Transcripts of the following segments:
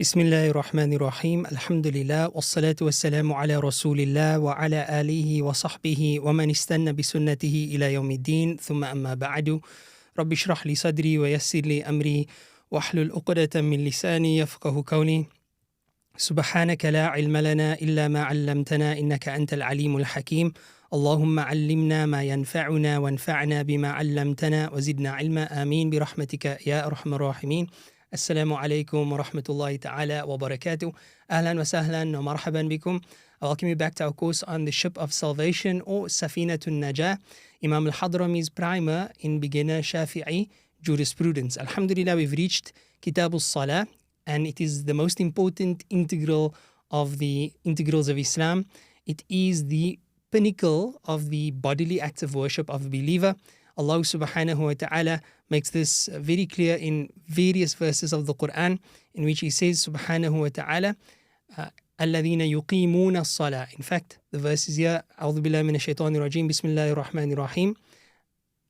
بسم الله الرحمن الرحيم الحمد لله والصلاة والسلام على رسول الله وعلى آله وصحبه ومن استنى بسنته إلى يوم الدين ثم أما بعد رب اشرح لي صدري ويسر لي أمري واحلل عقدة من لساني يفقه قولي سبحانك لا علم لنا إلا ما علمتنا إنك أنت العليم الحكيم اللهم علمنا ما ينفعنا وانفعنا بما علمتنا وزدنا علما آمين برحمتك يا أرحم الراحمين السلام عليكم ورحمة الله تعالى وبركاته أهلا وسهلا ومرحبا بكم I welcome you back to our course on the ship of salvation or Safinatun Najah, Imam al-Hadrami's primer in beginner Shafi'i jurisprudence. Alhamdulillah, we've reached Kitab al-Salah and it is the most important integral of the integrals of Islam. It is the pinnacle of the bodily acts of worship of a believer. Allah subhanahu wa ta'ala makes this very clear in various verses of the Quran in which he says subhanahu wa ta'ala الذين يقيمون الصلاة In fact, the verse is here أعوذ بالله من الشيطان الرجيم بسم الله الرحمن الرحيم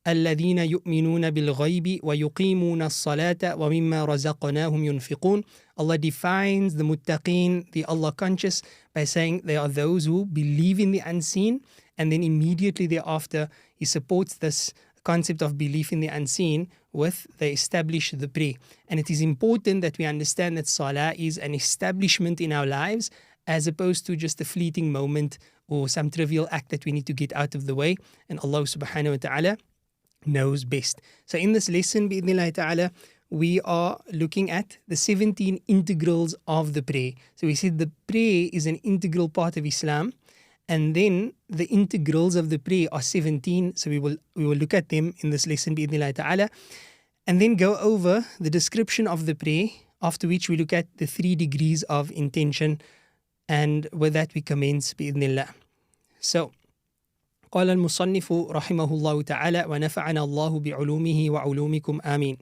الذين يؤمنون بالغيب ويقيمون الصلاة ومما رزقناهم ينفقون Allah defines the muttaqeen, the Allah conscious, by saying they are those who believe in the unseen and then immediately thereafter he supports this concept of belief in the unseen with the establish the prayer. And it is important that we understand that salah is an establishment in our lives as opposed to just a fleeting moment or some trivial act that we need to get out of the way. And Allah subhanahu wa ta'ala knows best. So in this lesson, ta'ala, we are looking at the 17 integrals of the prayer. So we said the prayer is an integral part of Islam and then the integrals of the prayer are 17 so we will we will look at them in this lesson bi'idhnillah ta'ala and then go over the description of the prayer after which we look at the three degrees of intention and with that we commence bi'idhnillah so قال المصنف رحمه الله تعالى ونفعنا الله بعلومه وعلومكم آمين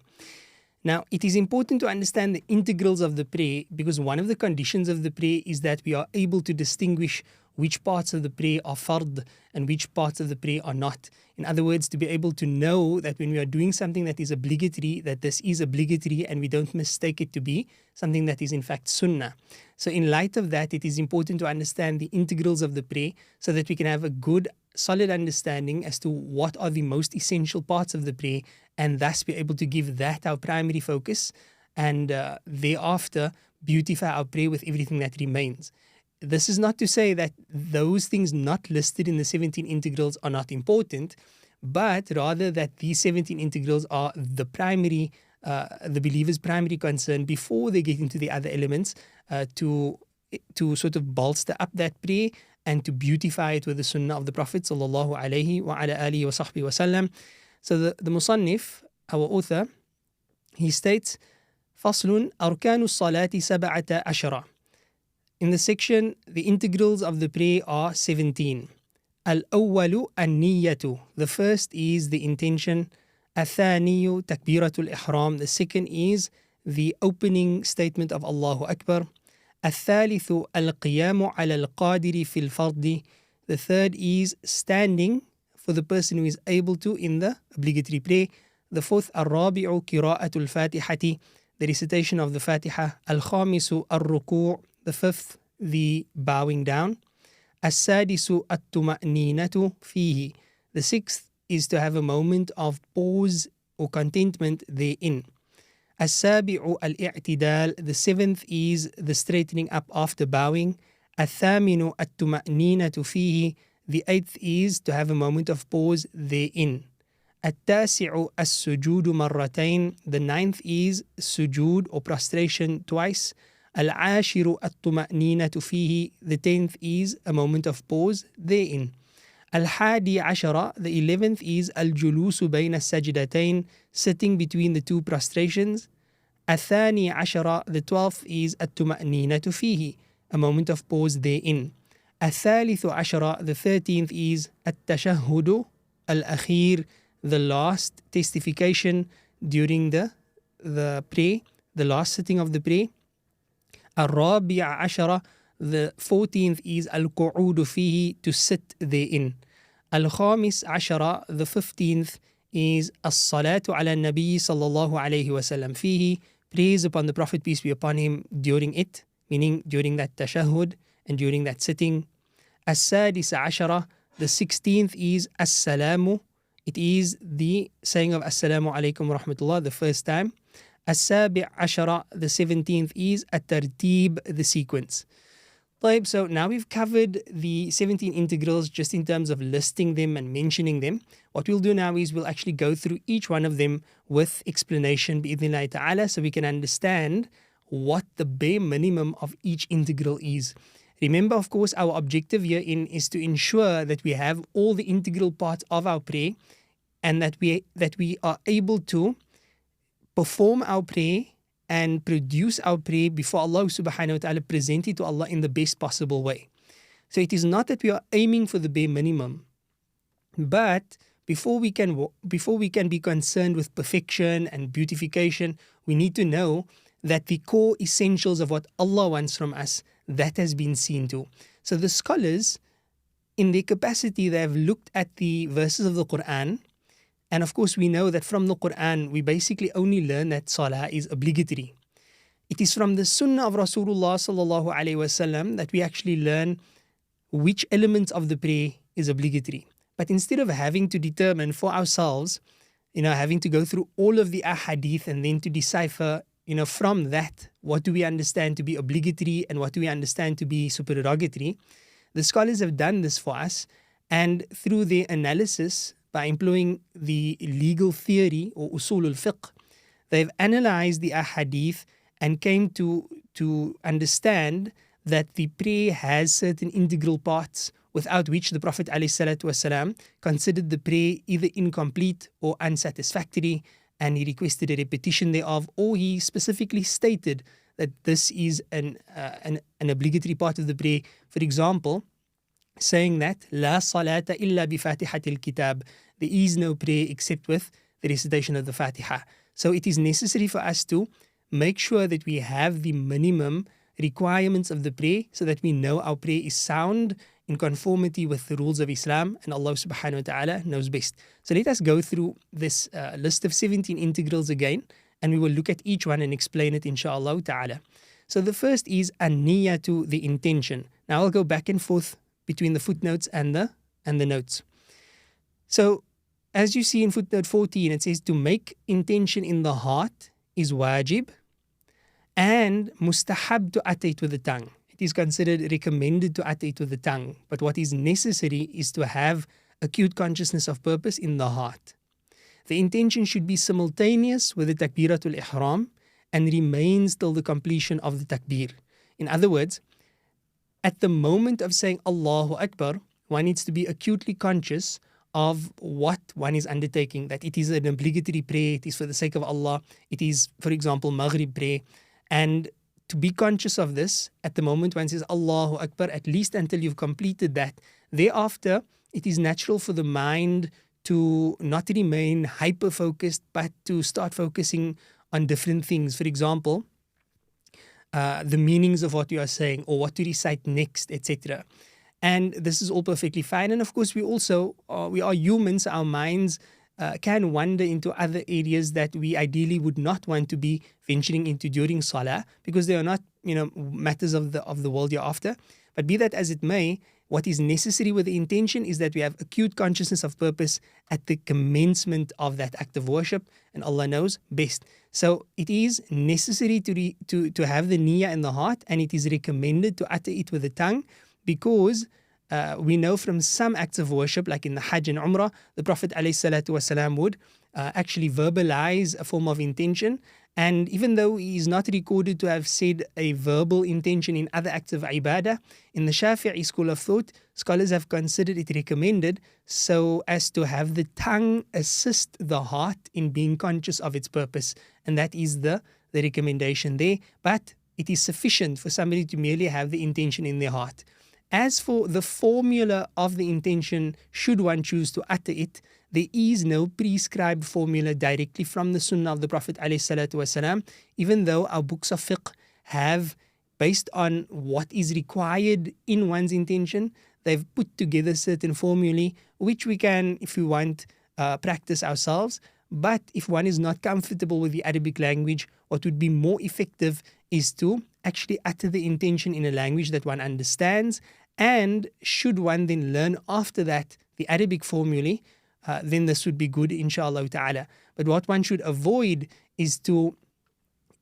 Now, it is important to understand the integrals of the prayer because one of the conditions of the prayer is that we are able to distinguish which parts of the prayer are fard and which parts of the prayer are not. In other words, to be able to know that when we are doing something that is obligatory, that this is obligatory and we don't mistake it to be something that is in fact sunnah. So, in light of that, it is important to understand the integrals of the prayer so that we can have a good, solid understanding as to what are the most essential parts of the prayer and thus be able to give that our primary focus and uh, thereafter beautify our prayer with everything that remains This is not to say that those things not listed in the 17 integrals are not important, but rather that these 17 integrals are the primary, uh, the believer's primary concern before they get into the other elements uh, to to sort of bolster up that prayer and to beautify it with the sunnah of the Prophet sallallahu alaihi wa ala alihi wa sahbihi wasallam. So the, the Musannif, our author, he states, فصل أركان الصلاة سبعة عشرة in the section, the integrals of the prayer are 17. Al-awwalu an-niyyatu. The first is the intention. Athaniyu takbiratul ihram. The second is the opening statement of Allahu Akbar. الثالث القيام على القادر في الفرض. The third is standing for the person who is able to in the obligatory prayer. The fourth الرابع قراءة الفاتحة. The recitation of the Fatiha. الخامس الركوع the fifth, the bowing down. السادس الطمأنينة فيه. The sixth is to have a moment of pause or contentment therein. السابع الاعتدال. The seventh is the straightening up after bowing. الثامن الطمأنينة فيه. The eighth is to have a moment of pause therein. التاسع السجود مرتين. The ninth is sujood or prostration twice. العاشر الطمأنينة فيه the tenth is a moment of pause therein الحادي عشر the eleventh is الجلوس بين السجدتين sitting between the two prostrations الثاني عشر the twelfth is الطمأنينة فيه a moment of pause therein الثالث عشر the thirteenth is التشهد الأخير the last testification during the the prayer the last sitting of the prayer الرابع عشر the 14th is القعود فيه to sit therein الخامس عشر the 15th is الصلاة على النبي صلى الله عليه وسلم فيه prayers upon the Prophet, peace be upon him, during it, meaning during that tashahud and during that sitting. As-sadis ashara, the 16th is as-salamu. It is the saying of assalamu alaikum wa rahmatullah the first time. As-sabi' ashara, the 17th is at-tartib, the sequence. طيب, so now we've covered the 17 integrals just in terms of listing them and mentioning them. What we'll do now is we'll actually go through each one of them with explanation bi'idhnillahi ta'ala so we can understand what the bare minimum of each integral is. Remember, of course, our objective here in is to ensure that we have all the integral parts of our prayer and that we that we are able to perform our prayer and produce our prayer before Allah subhanahu wa ta'ala, present it to Allah in the best possible way. So it is not that we are aiming for the bare minimum, but before we can before we can be concerned with perfection and beautification, we need to know that the core essentials of what Allah wants from us that has been seen to. So the scholars, in their capacity, they have looked at the verses of the Quran and of course, we know that from the Quran, we basically only learn that salah is obligatory. It is from the sunnah of Rasulullah that we actually learn which elements of the prayer is obligatory. But instead of having to determine for ourselves, you know, having to go through all of the ahadith and then to decipher, you know, from that, what do we understand to be obligatory and what do we understand to be supererogatory, the scholars have done this for us. And through their analysis, by employing the legal theory or usul al-fiqh. They've analyzed the ahadith and came to, to understand that the prayer has certain integral parts without which the Prophet ﷺ considered the prayer either incomplete or unsatisfactory and he requested a repetition thereof or he specifically stated that this is an, uh, an, an obligatory part of the prayer. For example, saying that La salata إلا bi الكتاب kitab there is no prayer except with the recitation of the Fatiha. So it is necessary for us to make sure that we have the minimum requirements of the prayer so that we know our prayer is sound in conformity with the rules of Islam and Allah subhanahu wa ta'ala knows best. So let us go through this uh, list of 17 integrals again and we will look at each one and explain it inshallah ta'ala. So the first is an-niyatu, the intention. Now I'll go back and forth between the footnotes and the and the notes. So, as you see in footnote 14, it says to make intention in the heart is wajib and mustahab to it with the tongue. It is considered recommended to it with the tongue, but what is necessary is to have acute consciousness of purpose in the heart. The intention should be simultaneous with the takbiratul ihram and remains till the completion of the takbir. In other words, at the moment of saying Allahu Akbar, one needs to be acutely conscious of what one is undertaking, that it is an obligatory prayer, it is for the sake of Allah, it is, for example, Maghrib prayer. And to be conscious of this at the moment one says Allahu Akbar, at least until you've completed that. Thereafter, it is natural for the mind to not remain hyper focused, but to start focusing on different things. For example, uh, the meanings of what you are saying or what to recite next, etc and this is all perfectly fine. And of course, we also uh, we are humans. Our minds uh, can wander into other areas that we ideally would not want to be venturing into during salah because they are not you know matters of the of the world you're after But be that as it may, what is necessary with the intention is that we have acute consciousness of purpose at the commencement of that act of worship, and Allah knows best. So it is necessary to re, to to have the niyyah in the heart, and it is recommended to utter it with the tongue because uh, we know from some acts of worship, like in the Hajj and Umrah, the Prophet ﷺ would uh, actually verbalize a form of intention. And even though he is not recorded to have said a verbal intention in other acts of ibadah, in the Shafi'i school of thought, scholars have considered it recommended so as to have the tongue assist the heart in being conscious of its purpose. And that is the, the recommendation there. But it is sufficient for somebody to merely have the intention in their heart. As for the formula of the intention, should one choose to utter it, there is no prescribed formula directly from the Sunnah of the Prophet even though our books of fiqh have, based on what is required in one's intention, they've put together certain formulae which we can, if we want, uh, practice ourselves. But if one is not comfortable with the Arabic language, what would be more effective is to actually utter the intention in a language that one understands. And should one then learn after that the Arabic formulae, uh, then this would be good, inshallah ta'ala. But what one should avoid is to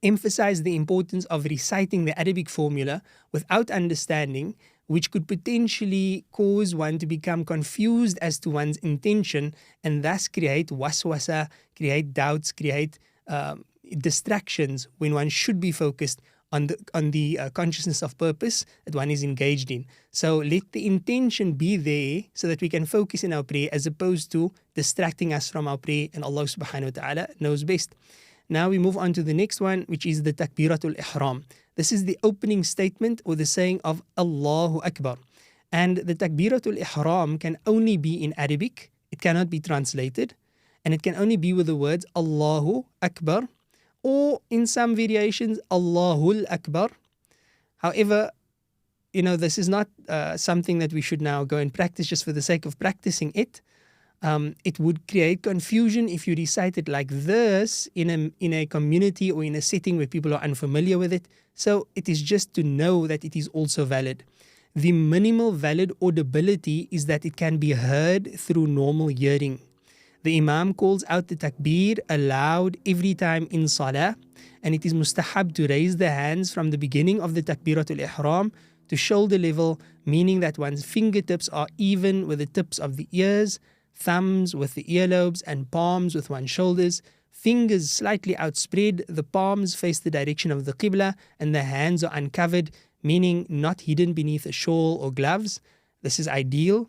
emphasize the importance of reciting the Arabic formula without understanding, which could potentially cause one to become confused as to one's intention and thus create waswasa, create doubts, create um, distractions when one should be focused on the on the uh, consciousness of purpose that one is engaged in. So let the intention be there so that we can focus in our prayer as opposed to distracting us from our prayer and Allah subhanahu wa ta'ala knows best. Now we move on to the next one which is the takbiratul ihram. This is the opening statement or the saying of Allahu Akbar. And the takbiratul ihram can only be in Arabic. It cannot be translated and it can only be with the words Allahu Akbar or in some variations, Allahul Akbar. However, you know, this is not uh, something that we should now go and practice just for the sake of practicing it. Um, it would create confusion if you recite it like this in a, in a community or in a setting where people are unfamiliar with it. So it is just to know that it is also valid. The minimal valid audibility is that it can be heard through normal hearing. The Imam calls out the takbir aloud every time in salah, and it is mustahab to raise the hands from the beginning of the takbiratul ihram to shoulder level, meaning that one's fingertips are even with the tips of the ears, thumbs with the earlobes, and palms with one's shoulders. Fingers slightly outspread, the palms face the direction of the qibla, and the hands are uncovered, meaning not hidden beneath a shawl or gloves. This is ideal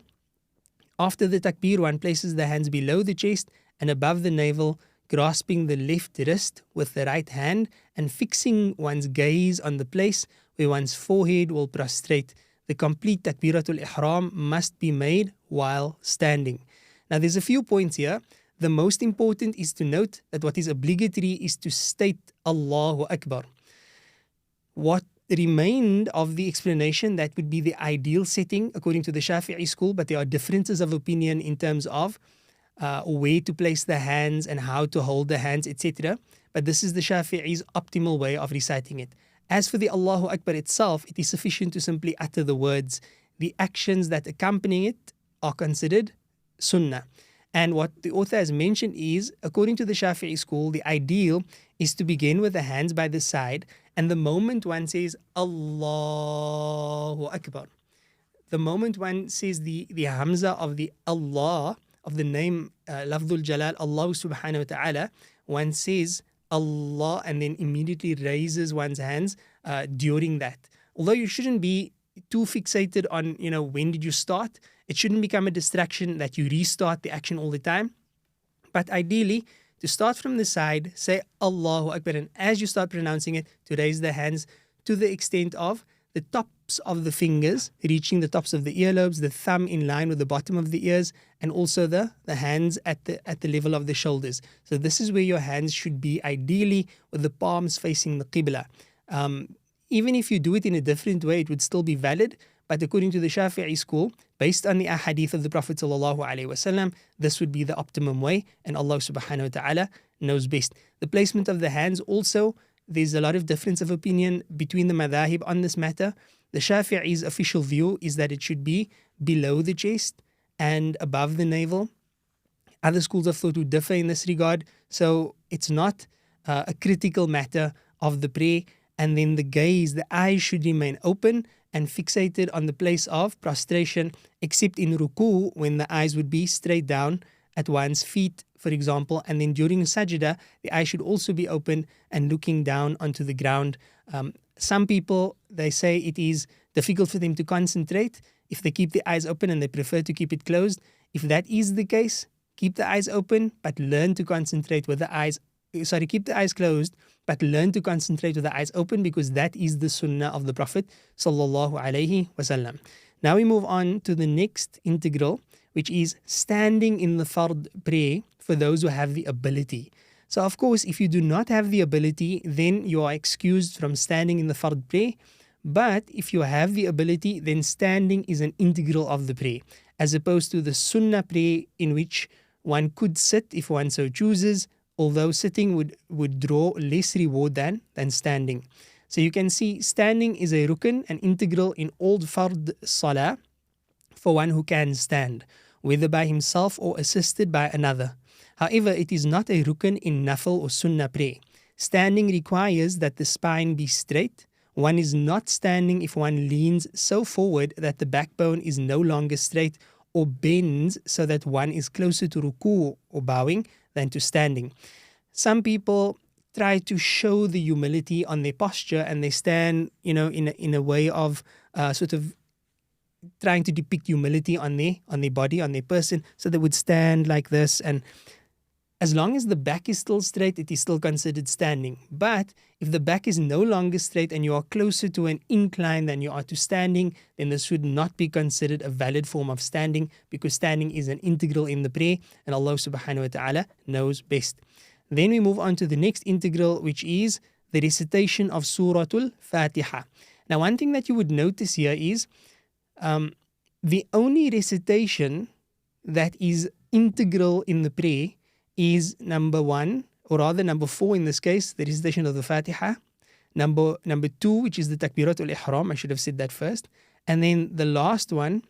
after the takbir, one places the hands below the chest and above the navel, grasping the left wrist with the right hand and fixing one's gaze on the place where one's forehead will prostrate. The complete takbiratul ihram must be made while standing. Now, there's a few points here. The most important is to note that what is obligatory is to state Allahu Akbar. What remained of the explanation that would be the ideal setting according to the Shafi'i school, but there are differences of opinion in terms of uh, where to place the hands and how to hold the hands, etc. But this is the Shafi'i's optimal way of reciting it. As for the Allahu Akbar itself, it is sufficient to simply utter the words. The actions that accompany it are considered sunnah. And what the author has mentioned is, according to the Shafi'i school, the ideal is to begin with the hands by the side and the moment one says Allahu Akbar, the moment one says the, the Hamza of the Allah, of the name uh, Lafdul Jalal, Allah subhanahu wa ta'ala, one says Allah and then immediately raises one's hands uh, during that. Although you shouldn't be too fixated on, you know, when did you start, it shouldn't become a distraction that you restart the action all the time. But ideally, to start from the side, say Allahu Akbar, and as you start pronouncing it, to raise the hands to the extent of the tops of the fingers reaching the tops of the earlobes, the thumb in line with the bottom of the ears, and also the, the hands at the at the level of the shoulders. So this is where your hands should be ideally with the palms facing the qibla. Um, even if you do it in a different way, it would still be valid. But according to the Shafi'i school, based on the ahadith of the Prophet wasallam, this would be the optimum way, and Allah subhanahu wa ta'ala knows best. The placement of the hands also, there's a lot of difference of opinion between the madhahib on this matter. The Shafi'i's official view is that it should be below the chest and above the navel. Other schools of thought would differ in this regard, so it's not uh, a critical matter of the prayer. And then the gaze, the eyes should remain open and fixated on the place of prostration, except in ruku when the eyes would be straight down at one's feet, for example. And then during sajda, the eye should also be open and looking down onto the ground. Um, some people, they say it is difficult for them to concentrate if they keep the eyes open and they prefer to keep it closed. If that is the case, keep the eyes open, but learn to concentrate with the eyes sorry, keep the eyes closed, but learn to concentrate with the eyes open because that is the sunnah of the Prophet sallallahu alaihi wasallam. Now we move on to the next integral, which is standing in the fard prayer for those who have the ability. So of course, if you do not have the ability, then you are excused from standing in the fard prayer. But if you have the ability, then standing is an integral of the prayer, as opposed to the sunnah prayer in which One could sit if one so chooses, although sitting would, would draw less reward than, than standing. So you can see standing is a rukn, an integral in all fard salah for one who can stand, whether by himself or assisted by another. However, it is not a rukn in nafil or sunnah prayer. Standing requires that the spine be straight. One is not standing if one leans so forward that the backbone is no longer straight or bends so that one is closer to ruku or bowing than to standing. Some people try to show the humility on their posture and they stand, you know, in a, in a way of uh, sort of trying to depict humility on their on their body, on their person. So they would stand like this and as long as the back is still straight, it is still considered standing. But if the back is no longer straight and you are closer to an incline than you are to standing, then this should not be considered a valid form of standing because standing is an integral in the prayer and Allah subhanahu wa ta'ala knows best. Then we move on to the next integral, which is the recitation of Suratul Fatiha. Now, one thing that you would notice here is um, the only recitation that is integral in the prayer is number one, or rather number four in this case, the recitation of the Fatiha. Number number two, which is the Takbiratul Ihram, I should have said that first. And then the last one,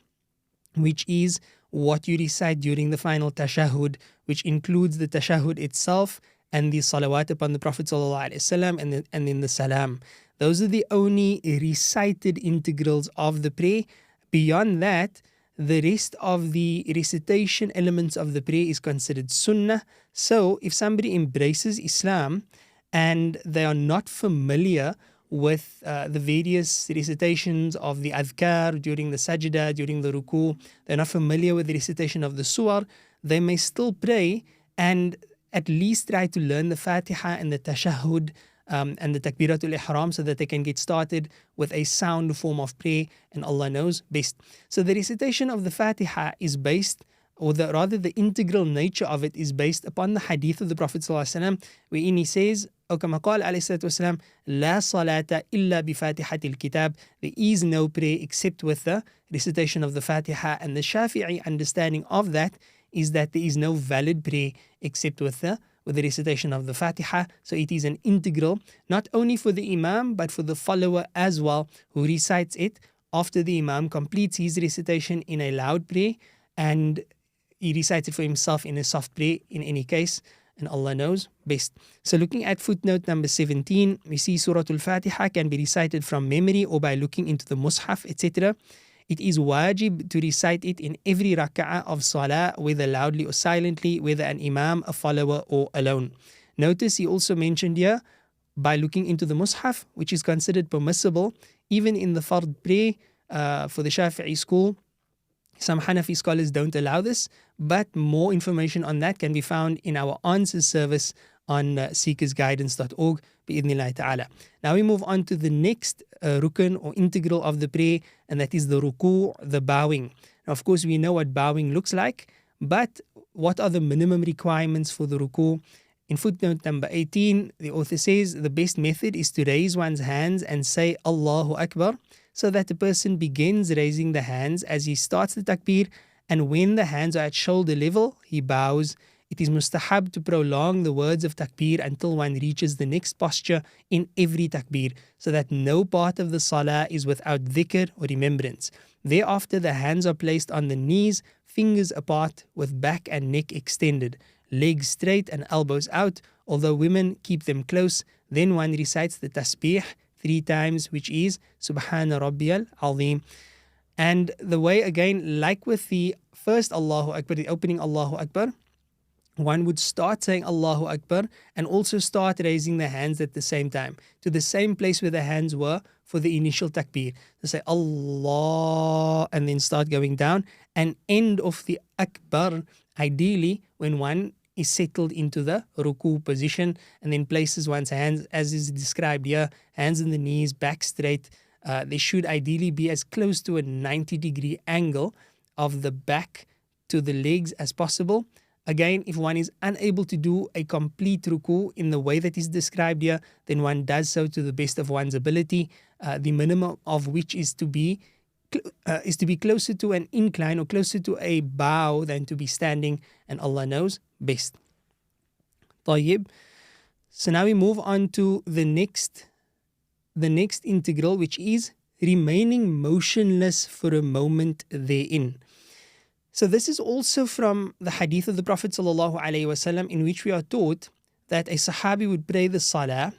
which is what you recite during the final tashahud, which includes the tashahud itself and the salawat upon the Prophet and, the, and then the salam. Those are the only recited integrals of the prayer. Beyond that, the rest of the recitation elements of the prayer is considered sunnah. So, if somebody embraces Islam and they are not familiar with uh, the various recitations of the adhkar during the sajda, during the ruku, they're not familiar with the recitation of the surah, they may still pray and at least try to learn the Fatiha and the tashahud um, and the takbiratul ihram so that they can get started with a sound form of prayer and Allah knows best. So the recitation of the Fatiha is based or the, rather the integral nature of it is based upon the hadith of the Prophet ﷺ, wherein he says, أو كما قال عليه الصلاة والسلام لا صلاة إلا بفاتحة الكتاب There is no prayer except with the recitation of the Fatiha and the Shafi'i understanding of that is that there is no valid prayer except with the with the recitation of the Fatiha. So it is an integral, not only for the Imam, but for the follower as well, who recites it after the Imam completes his recitation in a loud prayer and he recites it for himself in a soft prayer in any case. And Allah knows best. So, looking at footnote number 17, we see Surah Al Fatiha can be recited from memory or by looking into the Mus'haf, etc. It is wajib to recite it in every rak'ah of salah, whether loudly or silently, whether an imam, a follower, or alone. Notice he also mentioned here by looking into the mushaf, which is considered permissible even in the fard prayer uh, for the Shafi'i school. Some Hanafi scholars don't allow this, but more information on that can be found in our answers service on uh, seekersguidance.org. Now we move on to the next uh, rukun or integral of the prayer, and that is the ruku, the bowing. Now, of course, we know what bowing looks like, but what are the minimum requirements for the ruku? In footnote number 18, the author says the best method is to raise one's hands and say Allahu Akbar, so that the person begins raising the hands as he starts the takbir, and when the hands are at shoulder level, he bows it is mustahab to prolong the words of takbir until one reaches the next posture in every takbir, so that no part of the salah is without dhikr or remembrance. Thereafter, the hands are placed on the knees, fingers apart, with back and neck extended, legs straight and elbows out, although women keep them close. Then one recites the tasbih three times, which is Subhana Rabbiyal Azim. And the way, again, like with the first Allahu Akbar, the opening Allahu Akbar, one would start saying Allahu Akbar and also start raising the hands at the same time to the same place where the hands were for the initial takbir. To say Allah and then start going down and end of the Akbar ideally when one is settled into the ruku position and then places one's hands as is described here hands in the knees, back straight. Uh, they should ideally be as close to a 90 degree angle of the back to the legs as possible Again, if one is unable to do a complete ruku in the way that is described here, then one does so to the best of one's ability, uh, the minimum of which is to be uh, is to be closer to an incline or closer to a bow than to be standing, and Allah knows best. طيب. So now we move on to the next the next integral which is remaining motionless for a moment therein. So this is also from the hadith of the Prophet ﷺ in which we are taught that a Sahabi would pray the Salah,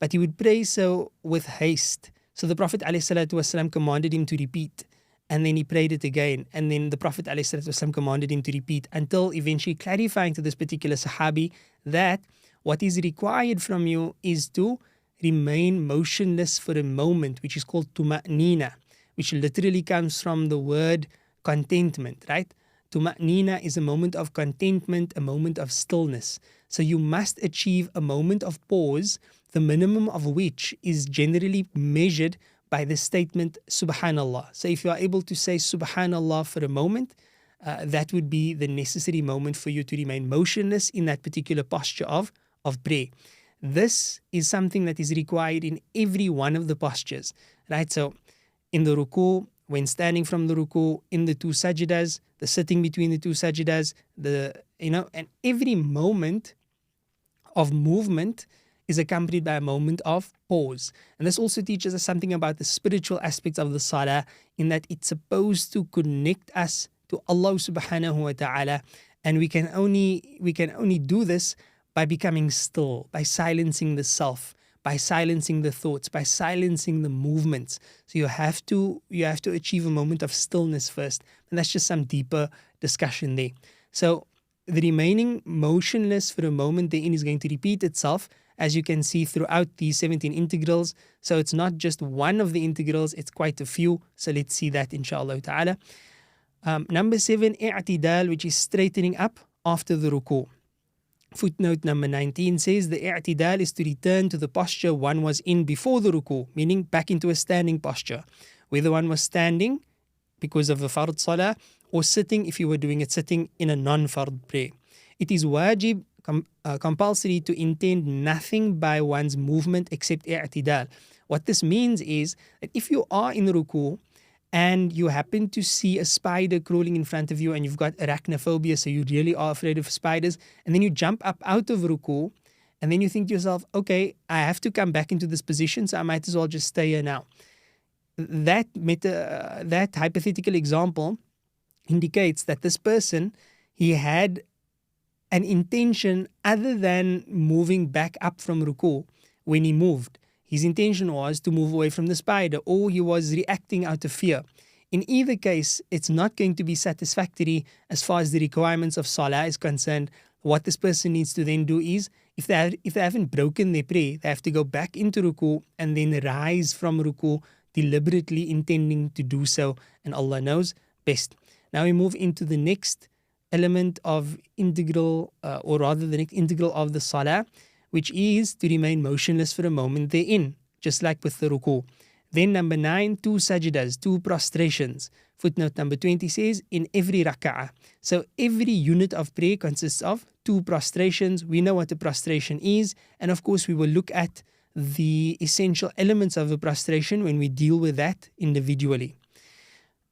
but he would pray so with haste. So the Prophet ﷺ commanded him to repeat, and then he prayed it again, and then the Prophet ﷺ commanded him to repeat until eventually clarifying to this particular Sahabi that what is required from you is to remain motionless for a moment, which is called tuma'nina, which literally comes from the word contentment, right? Tuma'nina is a moment of contentment, a moment of stillness. So you must achieve a moment of pause, the minimum of which is generally measured by the statement Subhanallah. So if you are able to say Subhanallah for a moment, uh, that would be the necessary moment for you to remain motionless in that particular posture of, of prayer. This is something that is required in every one of the postures, right? So in the ruku, when standing from the ruku, in the two sajdas, the sitting between the two sajdas, the you know, and every moment of movement is accompanied by a moment of pause. And this also teaches us something about the spiritual aspects of the salah, in that it's supposed to connect us to Allah subhanahu wa ta'ala. And we can only we can only do this by becoming still, by silencing the self, by silencing the thoughts, by silencing the movements. So you have to you have to achieve a moment of stillness first. And that's just some deeper discussion there. So the remaining motionless for a moment therein is going to repeat itself as you can see throughout these 17 integrals. So it's not just one of the integrals, it's quite a few. So let's see that inshallah ta'ala. Um, number seven, i'tidal, which is straightening up after the ruku. Footnote number 19 says the i'tidal is to return to the posture one was in before the ruku, meaning back into a standing posture. Whether one was standing because of the fard salah or sitting if you were doing it sitting in a non-fard prayer. It is wajib, com- uh, compulsory to intend nothing by one's movement except i'tidal. What this means is that if you are in ruku and you happen to see a spider crawling in front of you and you've got arachnophobia, so you really are afraid of spiders, and then you jump up out of ruku, and then you think to yourself, okay, I have to come back into this position, so I might as well just stay here now. That meta, that hypothetical example indicates that this person he had an intention other than moving back up from ruku when he moved. His intention was to move away from the spider, or he was reacting out of fear. In either case, it's not going to be satisfactory as far as the requirements of Salah is concerned. What this person needs to then do is, if they, have, if they haven't broken their prayer, they have to go back into ruku and then rise from ruku, deliberately intending to do so. And Allah knows best. Now we move into the next element of integral, uh, or rather the next integral of the Salah, which is to remain motionless for a moment therein, just like with the ruku. Then number nine, two sajdas, two prostrations. Footnote number 20 says, in every rak'ah. So every unit of prayer consists of two prostrations. We know what a prostration is. And of course, we will look at the essential elements of a prostration when we deal with that individually.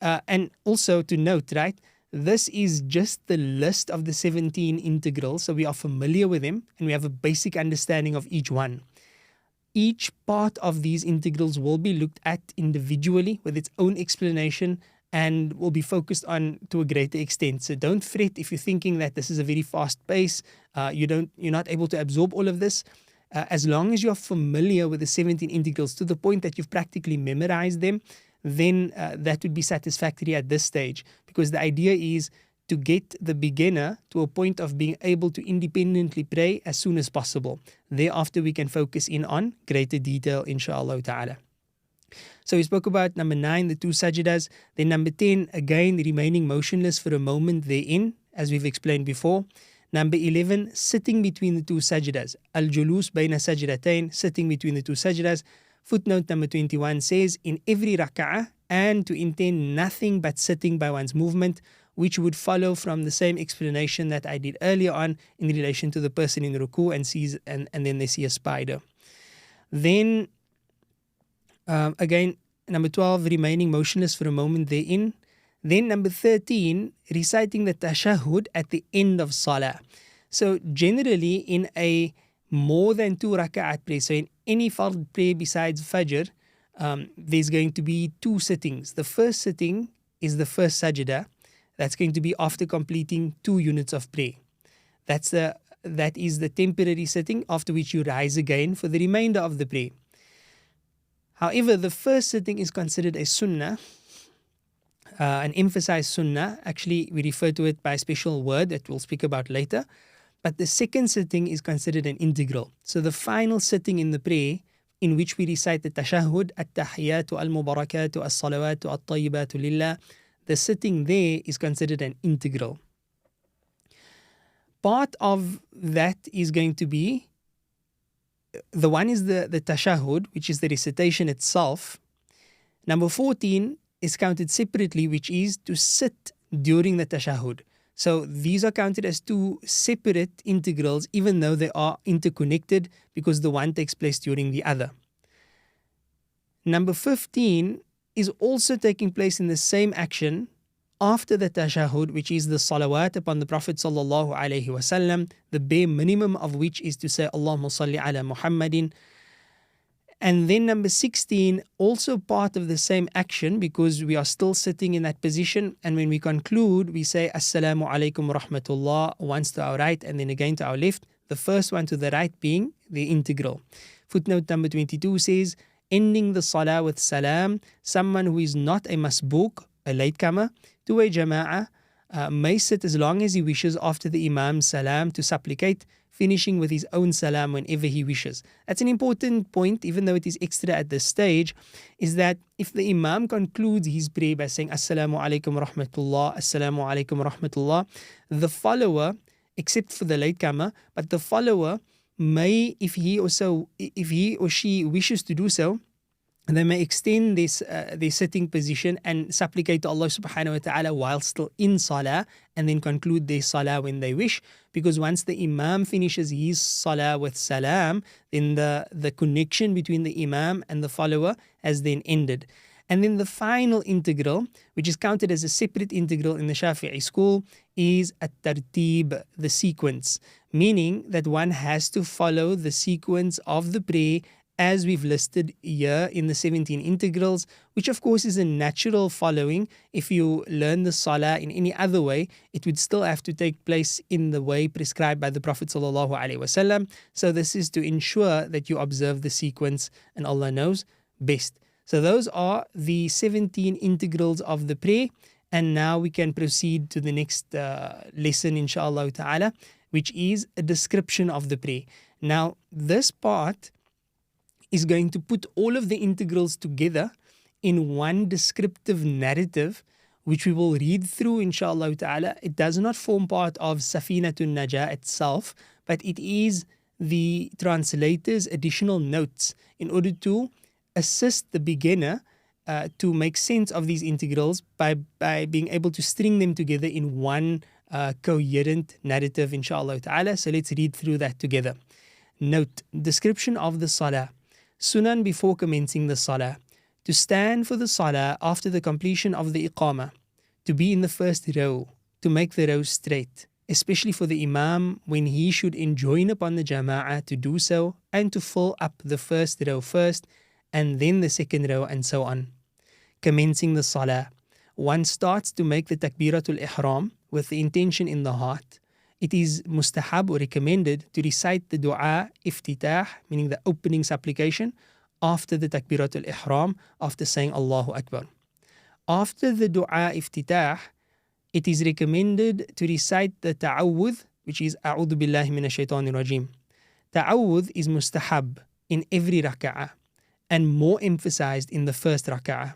Uh, and also to note, right, this is just the list of the 17 integrals, so we are familiar with them and we have a basic understanding of each one. Each part of these integrals will be looked at individually with its own explanation and will be focused on to a greater extent. So don't fret if you're thinking that this is a very fast pace, uh, you don't, you're not able to absorb all of this. Uh, as long as you're familiar with the 17 integrals to the point that you've practically memorized them, then uh, that would be satisfactory at this stage because the idea is to get the beginner to a point of being able to independently pray as soon as possible. Thereafter, we can focus in on greater detail, inshallah ta'ala. So we spoke about number nine, the two sajdas. Then number 10, again, remaining motionless for a moment therein, as we've explained before. Number 11, sitting between the two sajdas. Al-julus bayna sajdatain, sitting between the two sajdas. Footnote number 21 says, in every rak'ah, and to intend nothing but sitting by one's movement, which would follow from the same explanation that I did earlier on in relation to the person in ruku and sees and, and then they see a spider. Then um, again, Number 12, remaining motionless for a moment therein. Then number 13, reciting the tashahhud at the end of salah. So generally in a more than two raka'at prayer, so in any fard prayer besides fajr, um, there's going to be two sittings. The first sitting is the first sajda. That's going to be after completing two units of prayer. That's the that is the temporary sitting after which you rise again for the remainder of the prayer. However, the first sitting is considered a sunnah, uh, an emphasized sunnah. Actually, we refer to it by a special word that we'll speak about later. But the second sitting is considered an integral. So the final sitting in the prayer in which we recite the tashahhud, at-tahiyatu al-mubarakatu, as-salawatu, at-tayyibatu lillah, the sitting there is considered an integral. Part of that is going to be the one is the, the tashahhud, which is the recitation itself. Number 14 is counted separately, which is to sit during the tashahhud. So these are counted as two separate integrals, even though they are interconnected because the one takes place during the other. Number 15 is also taking place in the same action after the tashahhud, which is the salawat upon the Prophet sallallahu alaihi wasallam, the bare minimum of which is to say Allahumma salli ala Muhammadin. And then number 16, also part of the same action because we are still sitting in that position. And when we conclude, we say Assalamu alaikum rahmatullah once to our right and then again to our left. The first one to the right being the integral. Footnote number 22 says, ending the salah with salam, someone who is not a masbuk, a latecomer, to a jama'ah uh, may sit as long as he wishes after the imam salam to supplicate, finishing with his own salam whenever he wishes. That's an important point, even though it is extra at this stage, is that if the Imam concludes his prayer by saying Assalamu alaikum rahmatullah, Assalamu alaikum rahmatullah, the follower, except for the latecomer, but the follower may, if he or so, if he or she wishes to do so, they may extend this uh, sitting position and supplicate to Allah subhanahu wa ta'ala while still in salah and then conclude their salah when they wish. Because once the imam finishes his salah with salam then the the connection between the imam and the follower has then ended. And then the final integral which is counted as a separate integral in the Shafi'i school is at-tartib the sequence. Meaning that one has to follow the sequence of the prayer as we've listed here in the 17 integrals, which of course is a natural following. If you learn the salah in any other way, it would still have to take place in the way prescribed by the Prophet. ﷺ. So, this is to ensure that you observe the sequence, and Allah knows best. So, those are the 17 integrals of the prayer. And now we can proceed to the next uh, lesson, inshallah ta'ala, which is a description of the prayer. Now, this part is going to put all of the integrals together in one descriptive narrative, which we will read through, inshallah ta'ala. It does not form part of Safinatun Najah itself, but it is the translator's additional notes in order to assist the beginner uh, to make sense of these integrals by, by being able to string them together in one uh, coherent narrative, inshallah ta'ala. So let's read through that together. Note description of the salah. Sunan before commencing the salah. To stand for the salah after the completion of the iqamah. To be in the first row. To make the row straight. Especially for the imam when he should enjoin upon the jama'ah to do so and to fill up the first row first and then the second row and so on. Commencing the salah. One starts to make the takbiratul ihram with the intention in the heart it is mustahab or recommended to recite the dua iftitah, meaning the opening supplication, after the takbirat al-ihram, after saying Allahu Akbar. After the dua iftitah, it is recommended to recite the ta'awudh, which is A'udhu billahi minash shaitanir rajim. Ta'awudh is mustahab in every raka'ah and more emphasized in the first raka'ah.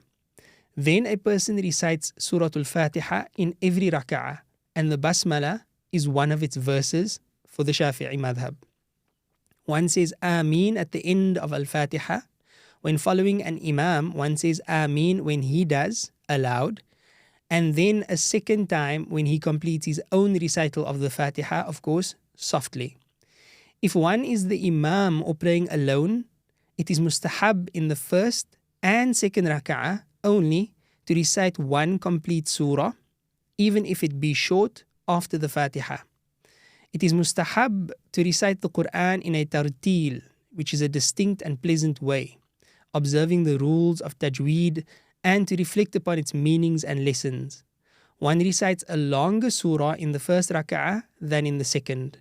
Then a person recites Surah Al-Fatiha in every raka'ah and the basmala is one of its verses for the Shafi'i madhab. One says Ameen at the end of Al Fatiha. When following an Imam, one says Ameen when he does, aloud. And then a second time when he completes his own recital of the Fatiha, of course, softly. If one is the Imam or praying alone, it is mustahab in the first and second rak'ah only to recite one complete surah, even if it be short after the Fatiha. It is mustahab to recite the Quran in a tartil, which is a distinct and pleasant way, observing the rules of tajweed and to reflect upon its meanings and lessons. One recites a longer surah in the first rak'ah than in the second.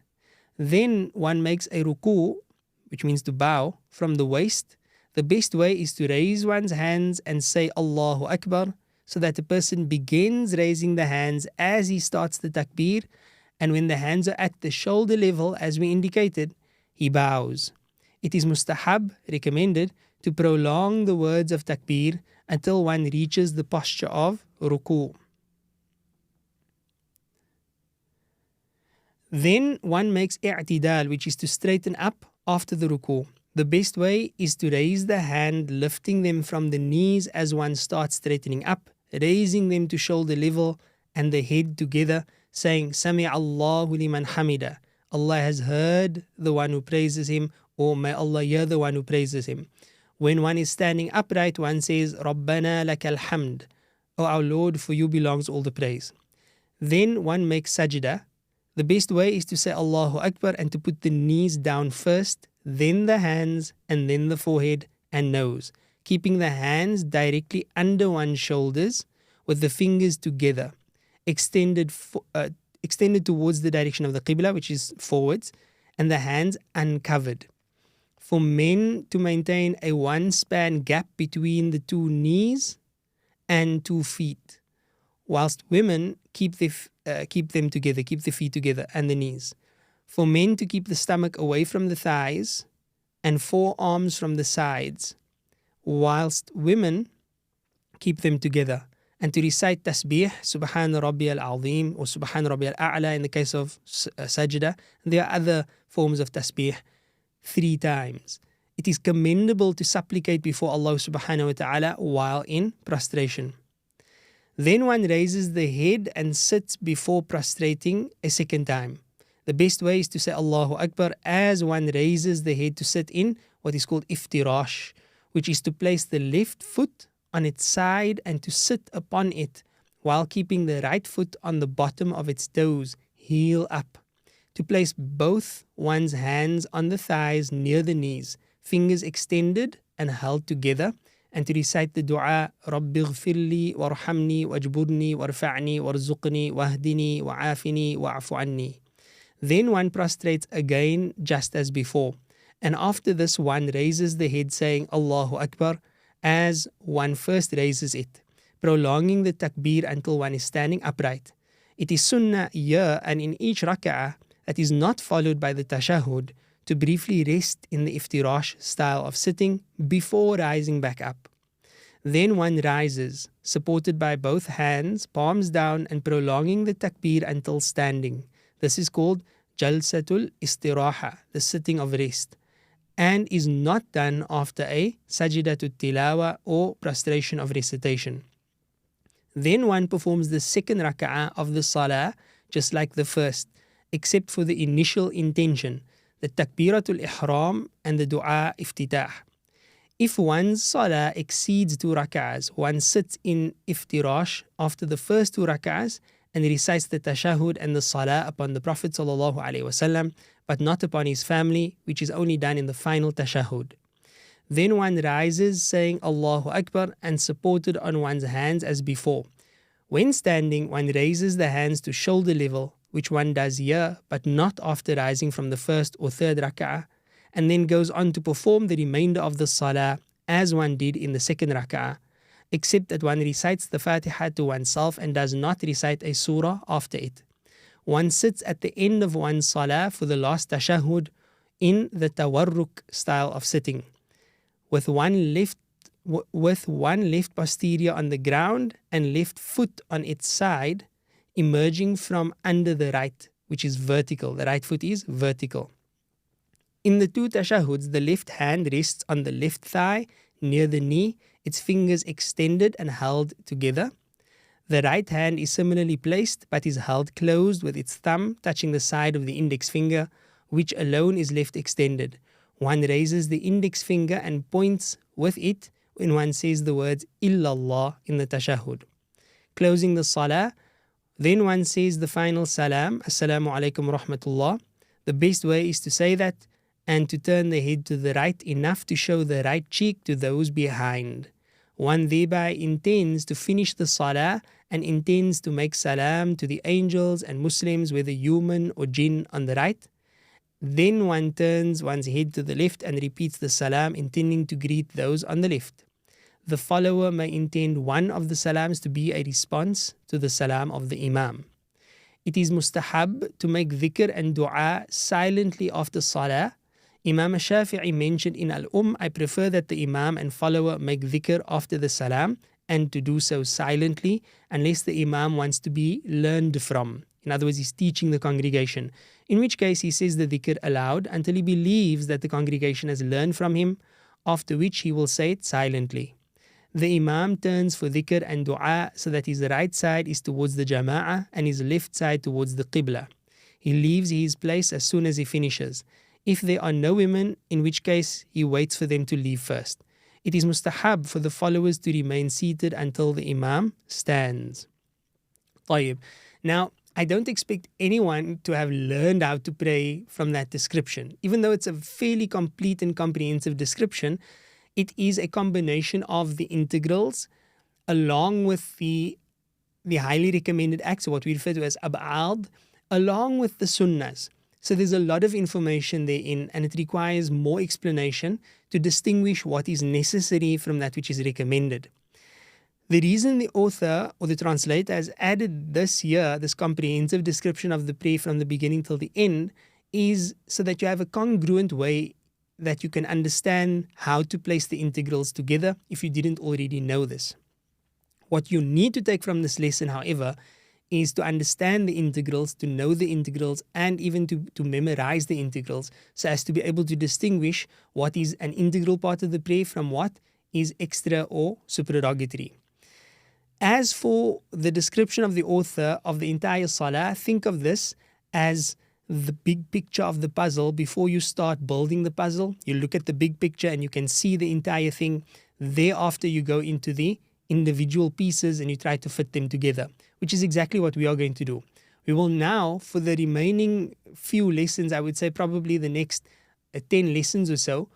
Then one makes a ruku, which means to bow, from the waist. The best way is to raise one's hands and say Allahu Akbar, so that the person begins raising the hands as he starts the takbir, and when the hands are at the shoulder level, as we indicated, he bows. It is mustahab, recommended, to prolong the words of takbir until one reaches the posture of ruku. Then one makes i'tidal, which is to straighten up after the ruku. The best way is to raise the hand, lifting them from the knees as one starts straightening up, raising them to shoulder level and the head together, saying, Sami Allahu liman hamida. Allah has heard the one who praises him, or may Allah hear the one who praises him. When one is standing upright, one says, Rabbana lakal hamd. O our Lord, for you belongs all the praise. Then one makes sajda, the best way is to say Allahu Akbar and to put the knees down first, then the hands, and then the forehead and nose, keeping the hands directly under one's shoulders with the fingers together, extended, fo- uh, extended towards the direction of the Qibla, which is forwards, and the hands uncovered. For men to maintain a one span gap between the two knees and two feet, whilst women keep the uh, keep them together, keep the feet together and the knees. For men to keep the stomach away from the thighs and forearms from the sides, whilst women keep them together. And to recite tasbih, Subhan Rabbi al Azim or Subhan Rabbi al A'la in the case of uh, sajda. There are other forms of tasbih three times. It is commendable to supplicate before Allah subhanahu wa ta'ala while in prostration. Then one raises the head and sits before prostrating a second time. The best way is to say Allahu Akbar as one raises the head to sit in what is called iftirash, which is to place the left foot on its side and to sit upon it while keeping the right foot on the bottom of its toes, heel up. To place both one's hands on the thighs near the knees, fingers extended and held together and to recite the dua رب اغفر لي وارحمني واجبرني وارفعني وارزقني واهدني وعافني واعف عني. Then one prostrates again just as before. And after this one raises the head saying Allahu Akbar as one first raises it, prolonging the takbir until one is standing upright. It is sunnah here and in each rak'ah that is not followed by the tashahud to briefly rest in the iftirash style of sitting before rising back up. Then one rises, supported by both hands, palms down, and prolonging the takbir until standing. This is called Jalsatul Istiraha, the sitting of rest, and is not done after a Sajdatul Tilawa or prostration of recitation. Then one performs the second rak'ah of the salah just like the first, except for the initial intention the takbiratul ihram and the dua iftitah. If one's salah exceeds two rak'ahs, one sits in iftirash after the first two rak'ahs and recites the tashahud and the salah upon the Prophet wasallam, but not upon his family, which is only done in the final tashahud. Then one rises saying Allahu Akbar and supported on one's hands as before. When standing, one raises the hands to shoulder level which one does here, but not after rising from the first or third rak'ah, and then goes on to perform the remainder of the salah as one did in the second rak'ah, except that one recites the Fatiha to oneself and does not recite a surah after it. One sits at the end of one's salah for the last tashahud in the tawarruk style of sitting, with one left with one left posterior on the ground and left foot on its side emerging from under the right, which is vertical. The right foot is vertical. In the two tashahuds, the left hand rests on the left thigh near the knee, its fingers extended and held together. The right hand is similarly placed but is held closed with its thumb touching the side of the index finger, which alone is left extended. One raises the index finger and points with it when one says the words illallah in the tashahud. Closing the salah, then one says the final salam, assalamu alaikum rahmatullah. The best way is to say that and to turn the head to the right enough to show the right cheek to those behind. One thereby intends to finish the salah and intends to make salam to the angels and Muslims, whether human or jinn, on the right. Then one turns one's head to the left and repeats the salam, intending to greet those on the left. The follower may intend one of the salams to be a response to the salam of the Imam. It is mustahab to make dhikr and dua silently after salah Imam Shafi'i mentioned in Al Um, I prefer that the Imam and follower make dhikr after the salam and to do so silently unless the Imam wants to be learned from. In other words, he's teaching the congregation, in which case he says the dhikr aloud until he believes that the congregation has learned from him, after which he will say it silently. The Imam turns for dhikr and dua so that his right side is towards the jama'ah and his left side towards the qibla. He leaves his place as soon as he finishes. If there are no women, in which case he waits for them to leave first It is mustahab for the followers to remain seated until the Imam stands. طيب. Now, I don't expect anyone to have learned how to pray from that description. Even though it's a fairly complete and comprehensive description, it is a combination of the integrals along with the, the highly recommended acts, what we refer to as ab'ad, along with the sunnahs. So there's a lot of information therein, and it requires more explanation to distinguish what is necessary from that which is recommended. The reason the author or the translator has added this year, this comprehensive description of the prayer from the beginning till the end, is so that you have a congruent way that you can understand how to place the integrals together if you didn't already know this. What you need to take from this lesson, however, is to understand the integrals, to know the integrals, and even to, to memorize the integrals so as to be able to distinguish what is an integral part of the prayer from what is extra or supererogatory. As for the description of the author of the entire salah, think of this as the big picture of the puzzle before you start building the puzzle. You look at the big picture and you can see the entire thing. Thereafter, you go into the individual pieces and you try to fit them together, which is exactly what we are going to do. We will now, for the remaining few lessons, I would say probably the next uh, 10 lessons or so,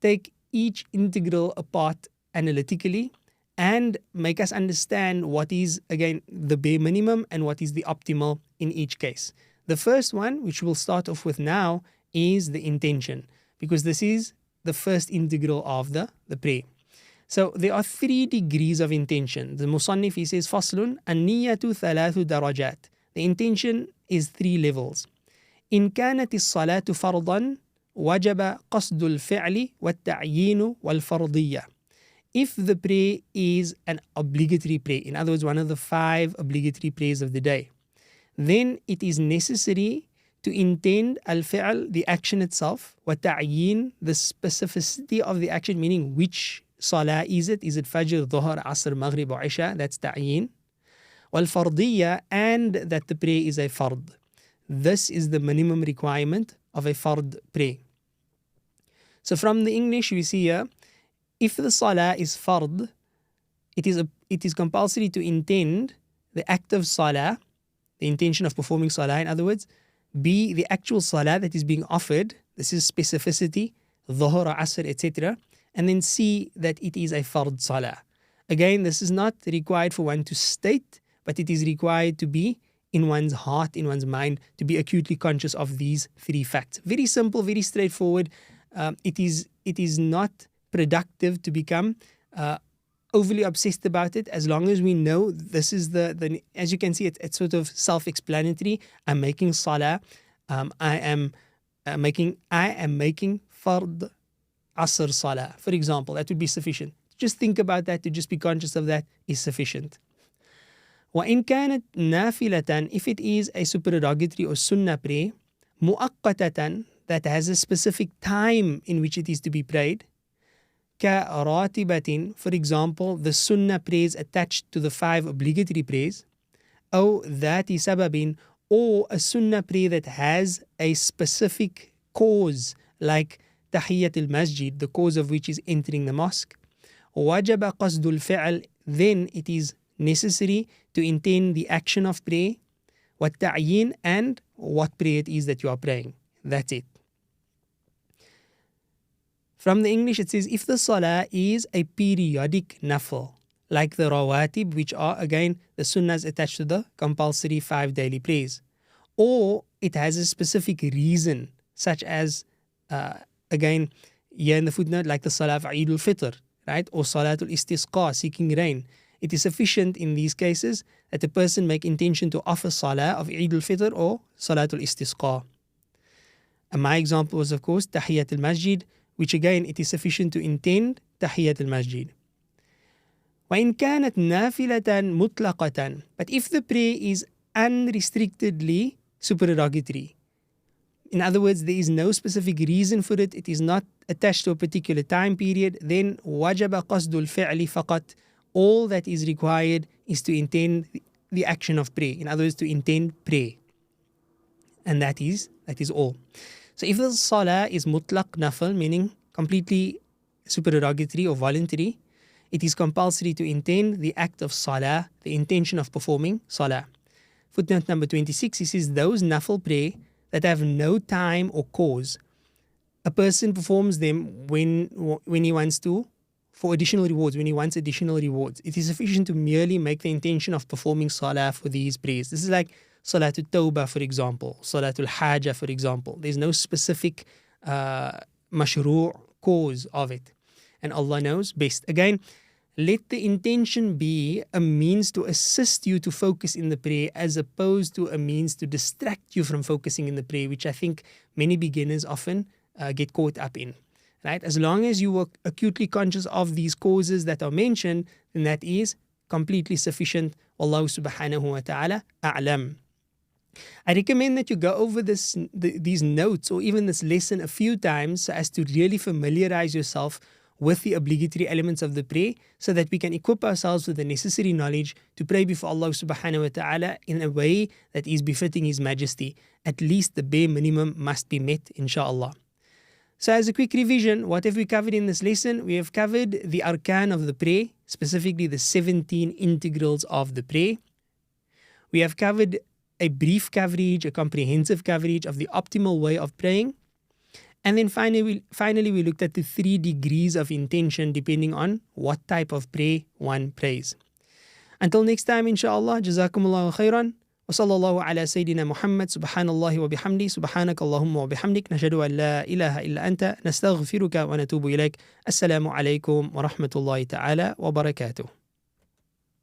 take each integral apart analytically and make us understand what is, again, the bare minimum and what is the optimal in each case. The first one, which we'll start off with now, is the intention, because this is the first integral of the, the prayer. So there are three degrees of intention. The Musannif he says فصل النية ثلاث درجات. The intention is three levels. إن كانت الصلاة فرضا وجب قصد الفعل والتعيين والفرضية. If the prayer is an obligatory prayer, in other words, one of the five obligatory prayers of the day, then it is necessary to intend al-fi'l, the action itself, وتعيين, the specificity of the action, meaning which Salah is it? Is it Fajr, Dhuhr, Asr, Maghrib, or Isha? That's ta'yin. Wal fardiyya, and that the prayer is a fard. This is the minimum requirement of a fard prayer. So from the English we see here, if the salah is fard, it is, a, it is compulsory to intend the act of salah, the intention of performing salah in other words, be the actual salah that is being offered. This is specificity, dhuhr, asr, etc and then see that it is a fard salah. Again, this is not required for one to state, but it is required to be in one's heart, in one's mind, to be acutely conscious of these three facts. Very simple, very straightforward. Um, it is it is not productive to become uh, overly obsessed about it as long as we know this is the, the as you can see it, it's sort of self-explanatory i'm making salah um, i am uh, making i am making fard Asr Salah, for example, that would be sufficient. Just think about that, to just be conscious of that is sufficient. وإن كانت نافلة, if it is a supererogatory or sunnah prayer, مؤقتة, that has a specific time in which it is to be prayed, كراتبة, for example, the sunnah prayers attached to the five obligatory prayers, أو ذات سبب, or a sunnah prayer that has a specific cause, like Tahiyyat al Masjid, the cause of which is entering the mosque. وجب قصد الفعل then it is necessary to intend the action of prayer والتعيين and what prayer it is that you are praying that's it from the English it says if the salah is a periodic nafil like the rawatib which are again the sunnahs attached to the compulsory five daily prayers or it has a specific reason such as uh, again here in the footnote like the salah of Eid al-Fitr right or salatul istisqa seeking rain it is sufficient in these cases that a person make intention to offer salah of Eid al-Fitr or salatul istisqa and my example was of course tahiyat al-masjid which again it is sufficient to intend tahiyat al-masjid وإن كانت نافلة مطلقة but if the prayer is unrestrictedly supererogatory in other words, there is no specific reason for it, it is not attached to a particular time period, then wajaba qasdul fi'li faqat. All that is required is to intend the action of prayer. In other words, to intend prayer. And that is that is all. So if the salah is mutlaq nafal, meaning completely supererogatory or voluntary, it is compulsory to intend the act of salah, the intention of performing salah. Footnote number 26, he says those nafal prayer that have no time or cause, a person performs them when, when he wants to, for additional rewards, when he wants additional rewards. It is sufficient to merely make the intention of performing salah for these prayers. This is like salah Salatul Tawbah, for example, salah salatul hajah, for example. There's no specific uh, mashru' cause of it. And Allah knows best. Again, let the intention be a means to assist you to focus in the prayer as opposed to a means to distract you from focusing in the prayer, which I think many beginners often uh, get caught up in. Right? As long as you are acutely conscious of these causes that are mentioned, then that is completely sufficient. Allah subhanahu wa ta'ala a'lam. I recommend that you go over this, the, these notes or even this lesson a few times so as to really familiarize yourself with the obligatory elements of the prayer so that we can equip ourselves with the necessary knowledge to pray before Allah subhanahu wa ta'ala in a way that is befitting His Majesty. At least the bare minimum must be met, inshallah. So, as a quick revision, what have we covered in this lesson? We have covered the arkan of the prayer, specifically the 17 integrals of the prayer. We have covered a brief coverage, a comprehensive coverage of the optimal way of praying. And then finally we, finally, we looked at the three degrees of intention depending on what type of prayer one prays. Until next time, inshallah, jazakumullahu khairan. وصلى الله على سيدنا محمد سبحان الله وبحمده سبحانك اللهم وبحمدك نشهد أن لا إله إلا أنت نستغفرك ونتوب إليك السلام عليكم ورحمة الله تعالى وبركاته